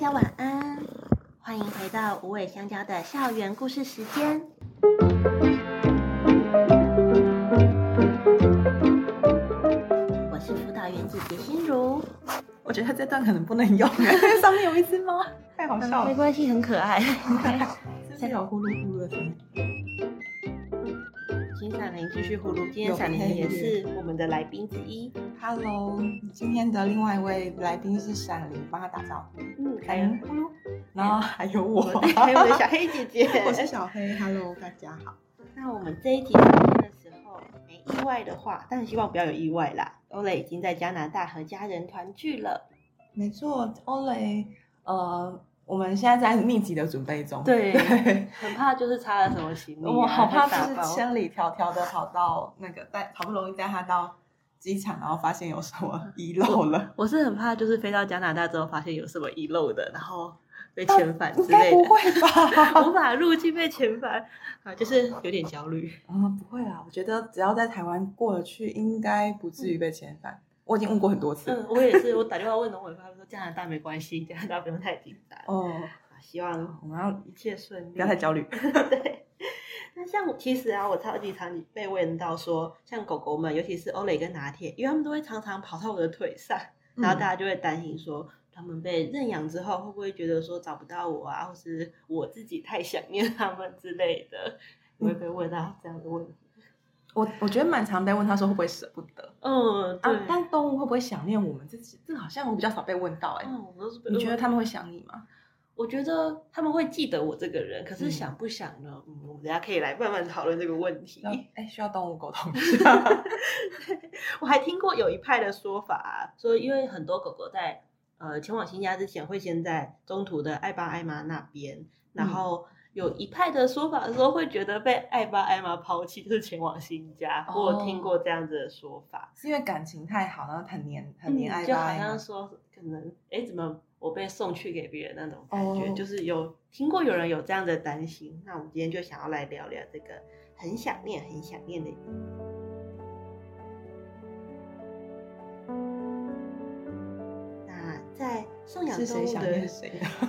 家晚安，欢迎回到无尾香蕉的校园故事时间。我是辅导员姐姐心如。我觉得这段可能不能用，上面有一只猫，太好笑了。没关系，很可爱。现在有呼噜呼噜的声音。请闪灵继续呼噜。今天闪灵也是我们的来宾之一。Hello，今天的另外一位来宾是闪灵，帮他打招呼。嗯，还有呼噜，然后还有我，还有我的小黑姐姐。我是小黑，Hello，大家好。那我们这一集上线的时候，没意外的话，但是希望不要有意外啦。欧蕾已经在加拿大和家人团聚了。没错，欧蕾，呃。我们现在在密集的准备中，对，对很怕就是差了什么行李，啊，我好怕就是千里迢迢的跑到那个带，好不容易带他到机场，然后发现有什么遗漏了。我，是很怕就是飞到加拿大之后发现有什么遗漏的，然后被遣返之类的。不会吧？无法入境被遣返啊，就是有点焦虑。嗯，不会啊，我觉得只要在台湾过得去，应该不至于被遣返。嗯我已经问过很多次。嗯，我也是。我打电话问农委会，他说加拿大没关系，加拿大不用太紧张。哦，希望我们要一切顺利，不要太焦虑。对。那像其实啊，我超级常被问到说，像狗狗们，尤其是欧蕾跟拿铁，因为他们都会常常跑到我的腿上，然后大家就会担心说，他们被认养之后会不会觉得说找不到我啊，或是我自己太想念他们之类的，你会被问到这样的问题。我我觉得蛮常被问，他说会不会舍不得？嗯，对。啊、但动物会不会想念我们自己？这好像我比较少被问到哎、欸。嗯，我都是。你觉得他们会想你吗？我觉得他们会记得我这个人，可是想不想呢？嗯，嗯，我们等下可以来慢慢讨论这个问题。哎，需要动物沟通。我还听过有一派的说法、啊，说因为很多狗狗在呃前往新家之前，会先在中途的爱爸爱妈那边，然后。嗯有一派的说法的时候，会觉得被爱爸爱妈抛弃，就是前往新家。哦、我有听过这样子的说法，是因为感情太好，然后很黏很黏爱就好像说可能哎、欸，怎么我被送去给别人那种感觉，哦、就是有听过有人有这样的担心。那我们今天就想要来聊聊这个很想念、很想念的。那在。送养动物的，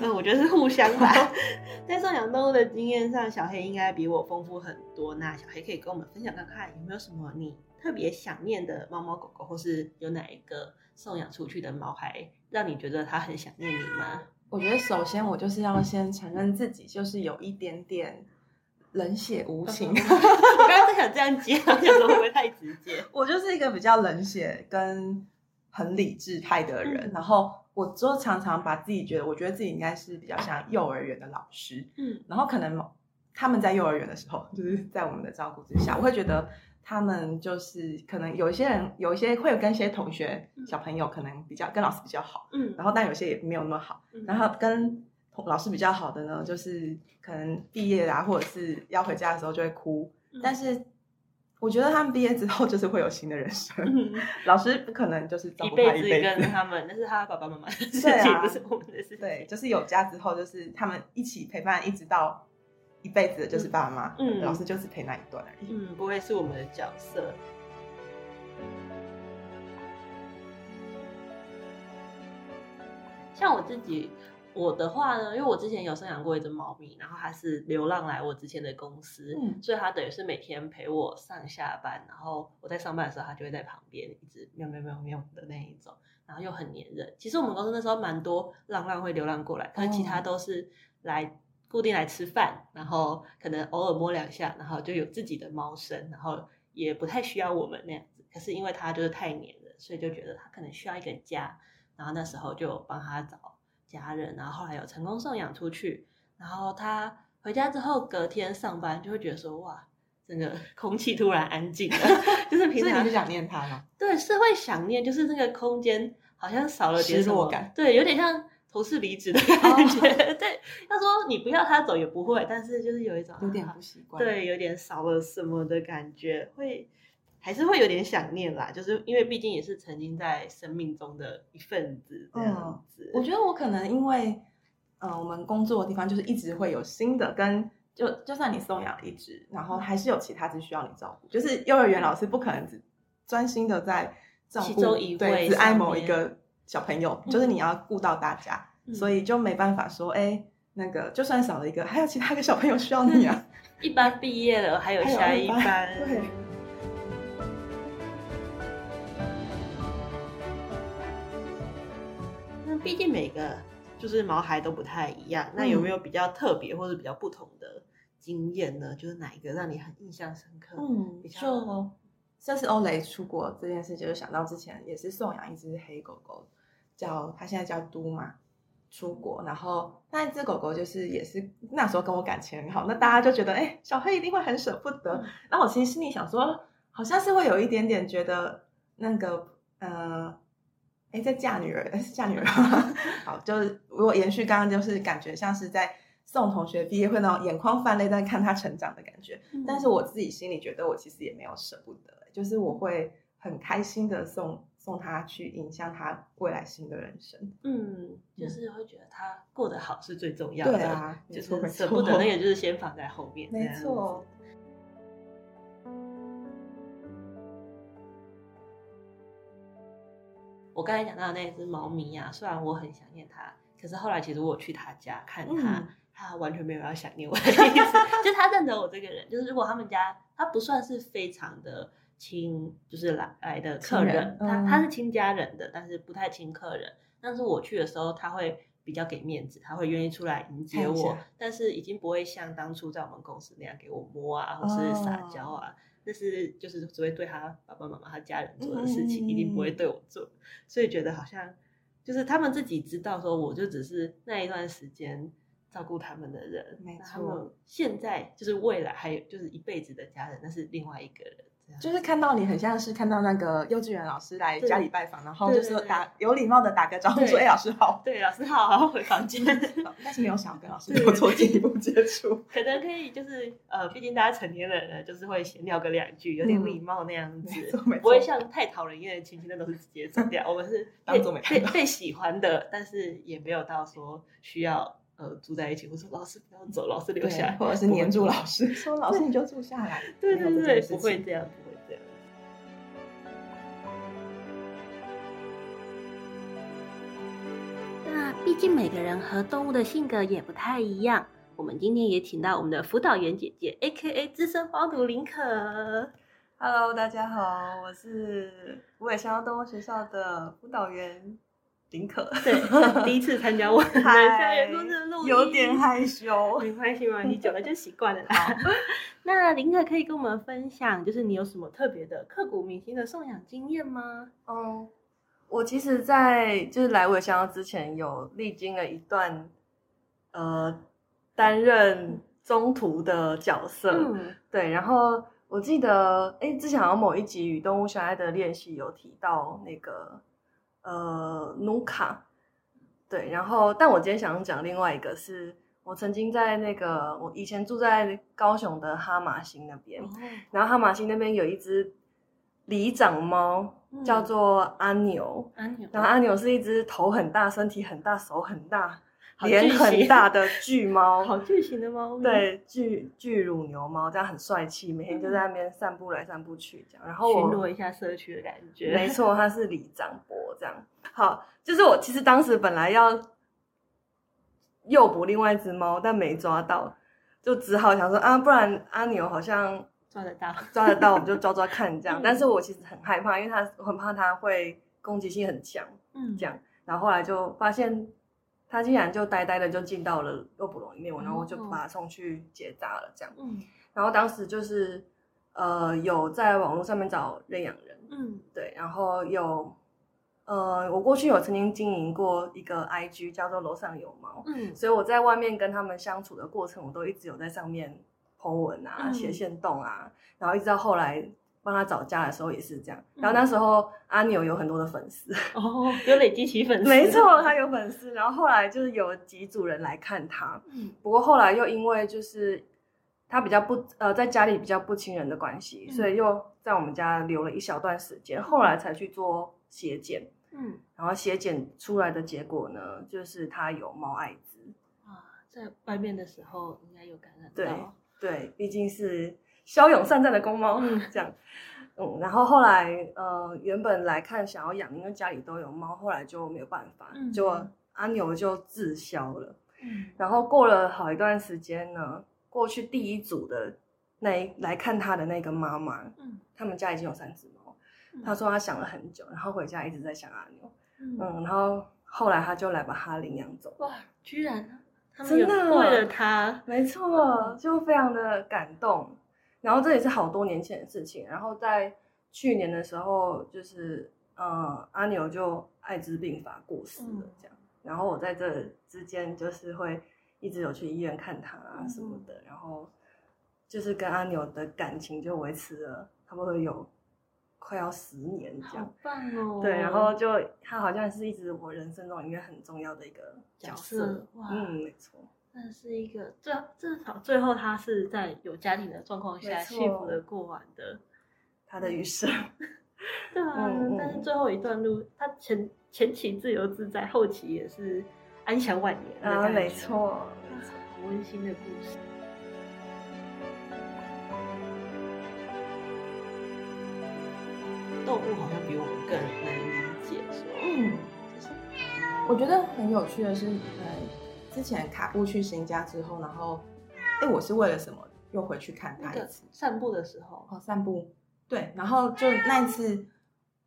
那 我觉得是互相吧。在送养动物的经验上，小黑应该比我丰富很多。那小黑可以跟我们分享看看，有没有什么你特别想念的猫猫狗狗，或是有哪一个送养出去的猫孩，让你觉得它很想念你吗？我觉得首先我就是要先承认自己就是有一点点冷血无情。我刚刚在想这样接，想说会不会太直接？我就是一个比较冷血跟很理智派的人，嗯、然后。我就常常把自己觉得，我觉得自己应该是比较像幼儿园的老师，嗯，然后可能他们在幼儿园的时候，就是在我们的照顾之下，我会觉得他们就是可能有一些人，有一些会有跟一些同学小朋友可能比较跟老师比较好，嗯，然后但有些也没有那么好，然后跟老师比较好的呢，就是可能毕业啊，或者是要回家的时候就会哭，但是。我觉得他们毕业之后就是会有新的人生，嗯、老师不可能就是一辈子，跟他们，那是他爸爸妈妈的 事情，啊、不是我们的事情。对，就是有家之后，就是他们一起陪伴，一直到一辈子的就是爸妈，嗯，老师就是陪那一段而已，嗯，不会是我们的角色。像我自己。我的话呢，因为我之前有生养过一只猫咪，然后它是流浪来我之前的公司，嗯，所以它等于是每天陪我上下班，然后我在上班的时候，它就会在旁边一直喵喵喵喵的那一种，然后又很黏人。其实我们公司那时候蛮多浪浪会流浪过来，可是其他都是来固定来吃饭，然后可能偶尔摸两下，然后就有自己的猫生，然后也不太需要我们那样子。可是因为它就是太黏人，所以就觉得它可能需要一个家，然后那时候就帮它找。家人，然后后来有成功送养出去，然后他回家之后，隔天上班就会觉得说，哇，整个 空气突然安静了，就是平常就想念他吗？对，是会想念，就是那个空间好像少了点什么感，对，有点像同事离职的感觉。Oh. 对，他说你不要他走也不会，但是就是有一种有点不习惯，对，有点少了什么的感觉，会。还是会有点想念啦，就是因为毕竟也是曾经在生命中的一份子这样子。嗯，我觉得我可能因为，呃，我们工作的地方就是一直会有新的，跟就就算你送养了一只，然后还是有其他只需要你照顾。就是幼儿园老师不可能只专心的在照顾，其中一位对，只爱某一个小朋友，就是你要顾到大家。嗯、所以就没办法说，哎，那个就算少了一个，还有其他的小朋友需要你啊。一般毕业了，还有下一班。班对。毕竟每个就是毛孩都不太一样，嗯、那有没有比较特别或者比较不同的经验呢？就是哪一个让你很印象深刻？嗯，比较就这次欧雷出国这件事，就是想到之前也是送养一只黑狗狗，叫它现在叫嘟嘛。出国，然后那一只狗狗就是也是那时候跟我感情很好，那大家就觉得哎，小黑一定会很舍不得。然后我其实心里想说，好像是会有一点点觉得那个呃，哎，在嫁女儿，是 嫁女儿吗？好，就是如果延续刚刚，就是感觉像是在送同学毕业会那种眼眶泛泪在看他成长的感觉。嗯、但是我自己心里觉得，我其实也没有舍不得，就是我会很开心的送。送他去影响他未来新的人生，嗯，就是会觉得他过得好是最重要的，对啊，就是舍不得那个就是先放在后面，没错。我刚才讲到的那只猫咪啊，虽然我很想念它，可是后来其实我去他家看它，它、嗯、完全没有要想念我的意思，就他认得我这个人，就是如果他们家他不算是非常的。亲就是来来的客人，人嗯、他他是亲家人的，但是不太亲客人。但是我去的时候，他会比较给面子，他会愿意出来迎接我，但是已经不会像当初在我们公司那样给我摸啊，或是撒娇啊。那、哦、是就是只会对他爸爸妈妈、他家人做的事情，嗯、一定不会对我做。所以觉得好像就是他们自己知道，说我就只是那一段时间照顾他们的人，没错。他们现在就是未来还有就是一辈子的家人，那是另外一个人。就是看到你很像是看到那个幼稚园老师来家里拜访，然后就是打有礼貌的打个招呼，说：“哎，老师好。”对，老师好，然后回房间。但是没有想要跟老师有做进一步接触。可能可以，就是呃，毕竟大家成年人了，就是会闲聊个两句，有点礼貌那样子，不会像太讨人厌的亲戚，那都是直接走掉。我们是当做没被被喜欢的，但是也没有到说需要呃住在一起。我说老师不要走，老师留下来，或者是黏住老师，说老师你就住下来。对对对，不会这样。不会这样。那毕竟每个人和动物的性格也不太一样。我们今天也请到我们的辅导员姐姐，A.K.A. 资深黄土林可。Hello，大家好，我是湖北香蕉动物学校的辅导员林可。对，第一次参加我们的校园录音，有点害羞。没关系嘛，你久了就习惯了啦。那林可可以跟我们分享，就是你有什么特别的、刻骨铭心的送养经验吗？哦。Oh. 我其实，在就是来无尾香蕉之前，有历经了一段，呃，担任中途的角色，嗯、对。然后我记得，哎，之前好像某一集与动物相爱的练习有提到那个，呃，努卡，对。然后，但我今天想讲另外一个是，我曾经在那个我以前住在高雄的哈马星那边，嗯、然后哈马星那边有一只里长猫。叫做阿牛，阿牛，然后阿牛是一只头很大、身体很大、手很大、脸很大的巨猫，好巨型的猫，对，巨巨乳牛猫，这样很帅气，每天就在那边散步来散步去，这样，然后巡逻一下社区的感觉。没错，它是李长博，这样。好，就是我其实当时本来要诱捕另外一只猫，但没抓到，就只好想说啊，不然阿牛好像。抓得到，抓得到，我们就抓抓看这样。但是我其实很害怕，因为它很怕它会攻击性很强，嗯，这样。然后后来就发现，它竟然就呆呆的就进到了肉捕笼里面，然后我就把他送去结扎了，这样。嗯。然后当时就是，呃，有在网络上面找认养人，嗯，对。然后有，呃，我过去有曾经经营过一个 IG，叫做楼上有猫，嗯，所以我在外面跟他们相处的过程，我都一直有在上面。po 文啊，写线动啊，嗯、然后一直到后来帮他找家的时候也是这样。然后那时候阿牛有很多的粉丝。哦，有累积起粉丝，没错，他有粉丝。然后后来就是有几组人来看他，嗯，不过后来又因为就是他比较不呃在家里比较不亲人的关系，嗯、所以又在我们家留了一小段时间，后来才去做血检，嗯，然后血检出来的结果呢，就是他有猫艾滋。啊，在外面的时候应该有感染到。对对，毕竟是骁勇善战的公猫，嗯、这样，嗯，然后后来，呃，原本来看想要养，因为家里都有猫，后来就没有办法，嗯、就阿牛就滞销了。嗯，然后过了好一段时间呢，过去第一组的那来看他的那个妈妈，嗯，他们家已经有三只猫。嗯，他说他想了很久，然后回家一直在想阿牛。嗯，嗯，然后后来他就来把他领养走。哇，居然真的为了他，没错，就非常的感动。然后这也是好多年前的事情。然后在去年的时候，就是呃，阿牛就艾滋病发过世了，这样。嗯然后我在这之间就是会一直有去医院看他啊什么的，嗯、然后就是跟阿牛的感情就维持了差不多有快要十年这样。好棒哦！对，然后就他好像是一直我人生中里面很重要的一个角色。角色哇，嗯，没错。那是一个最至少最后他是在有家庭的状况下幸福的过完的他的余生。对啊，嗯、但是最后一段路他前。前期自由自在，后期也是安享晚年啊，没错，好温馨的故事。动物好像比我们更难理解，说，嗯，就是我觉得很有趣的是，呃，之前卡布去新家之后，然后，哎，我是为了什么又回去看他一次？散步的时候，哦，散步，对，然后就那一次。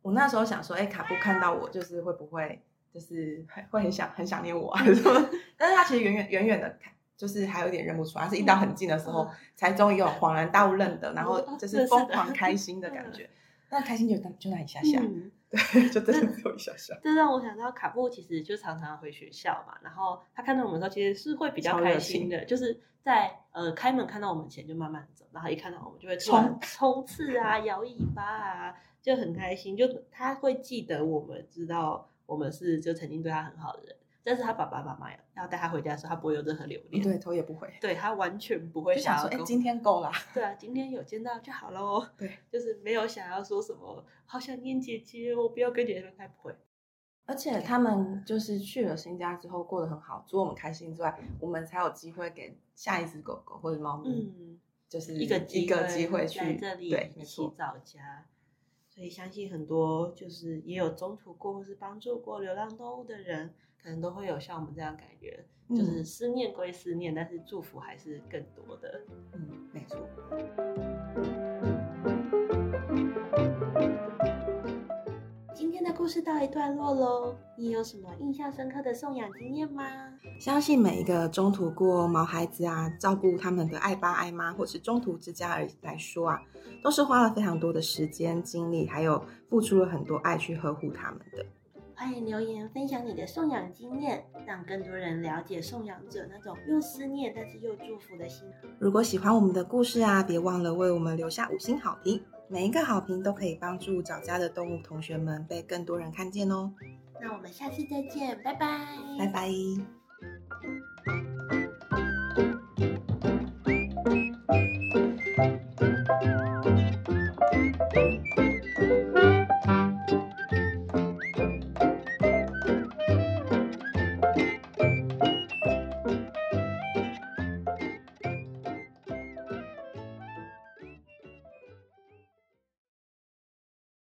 我那时候想说，哎、欸，卡布看到我，就是会不会，就是会很想很想念我啊？什么？但是他其实远远远远的看，就是还有点认不出来，是一到很近的时候，才终于有恍然大悟认得，然后就是疯狂 开心的感觉。那开心就就那一下下，嗯、对，就真的只有一下下。这让我想到卡布其实就常常回学校嘛，然后他看到我们的时候，其实是会比较开心的，就是在呃开门看到我们前就慢慢走，然后一看到我们就会冲冲刺啊，摇尾巴啊。就很开心，就他会记得我们，知道我们是就曾经对他很好的人。但是他爸爸妈妈要带他回家的时候，他不会有任何留恋，对，头也不回，对他完全不会想要说，哎，今天够了，对啊，今天有见到就好喽，对，就是没有想要说什么，好想念姐姐，我不要跟姐姐分开，不会。而且他们就是去了新家之后过得很好，除了我们开心之外，我们才有机会给下一只狗狗或者猫咪，嗯，就是一个一个机会去这里对一起找家。所以相信很多就是也有中途过或是帮助过流浪动物的人，可能都会有像我们这样感觉，嗯、就是思念归思念，但是祝福还是更多的。嗯，没错。天的故事到一段落喽，你有什么印象深刻的送养经验吗？相信每一个中途过毛孩子啊，照顾他们的爱爸爱妈，或是中途之家而来说啊。都是花了非常多的时间、精力，还有付出了很多爱去呵护他们的。欢迎留言分享你的送养经验，让更多人了解送养者那种又思念但是又祝福的心。如果喜欢我们的故事啊，别忘了为我们留下五星好评，每一个好评都可以帮助找家的动物同学们被更多人看见哦。那我们下次再见，拜拜，拜拜。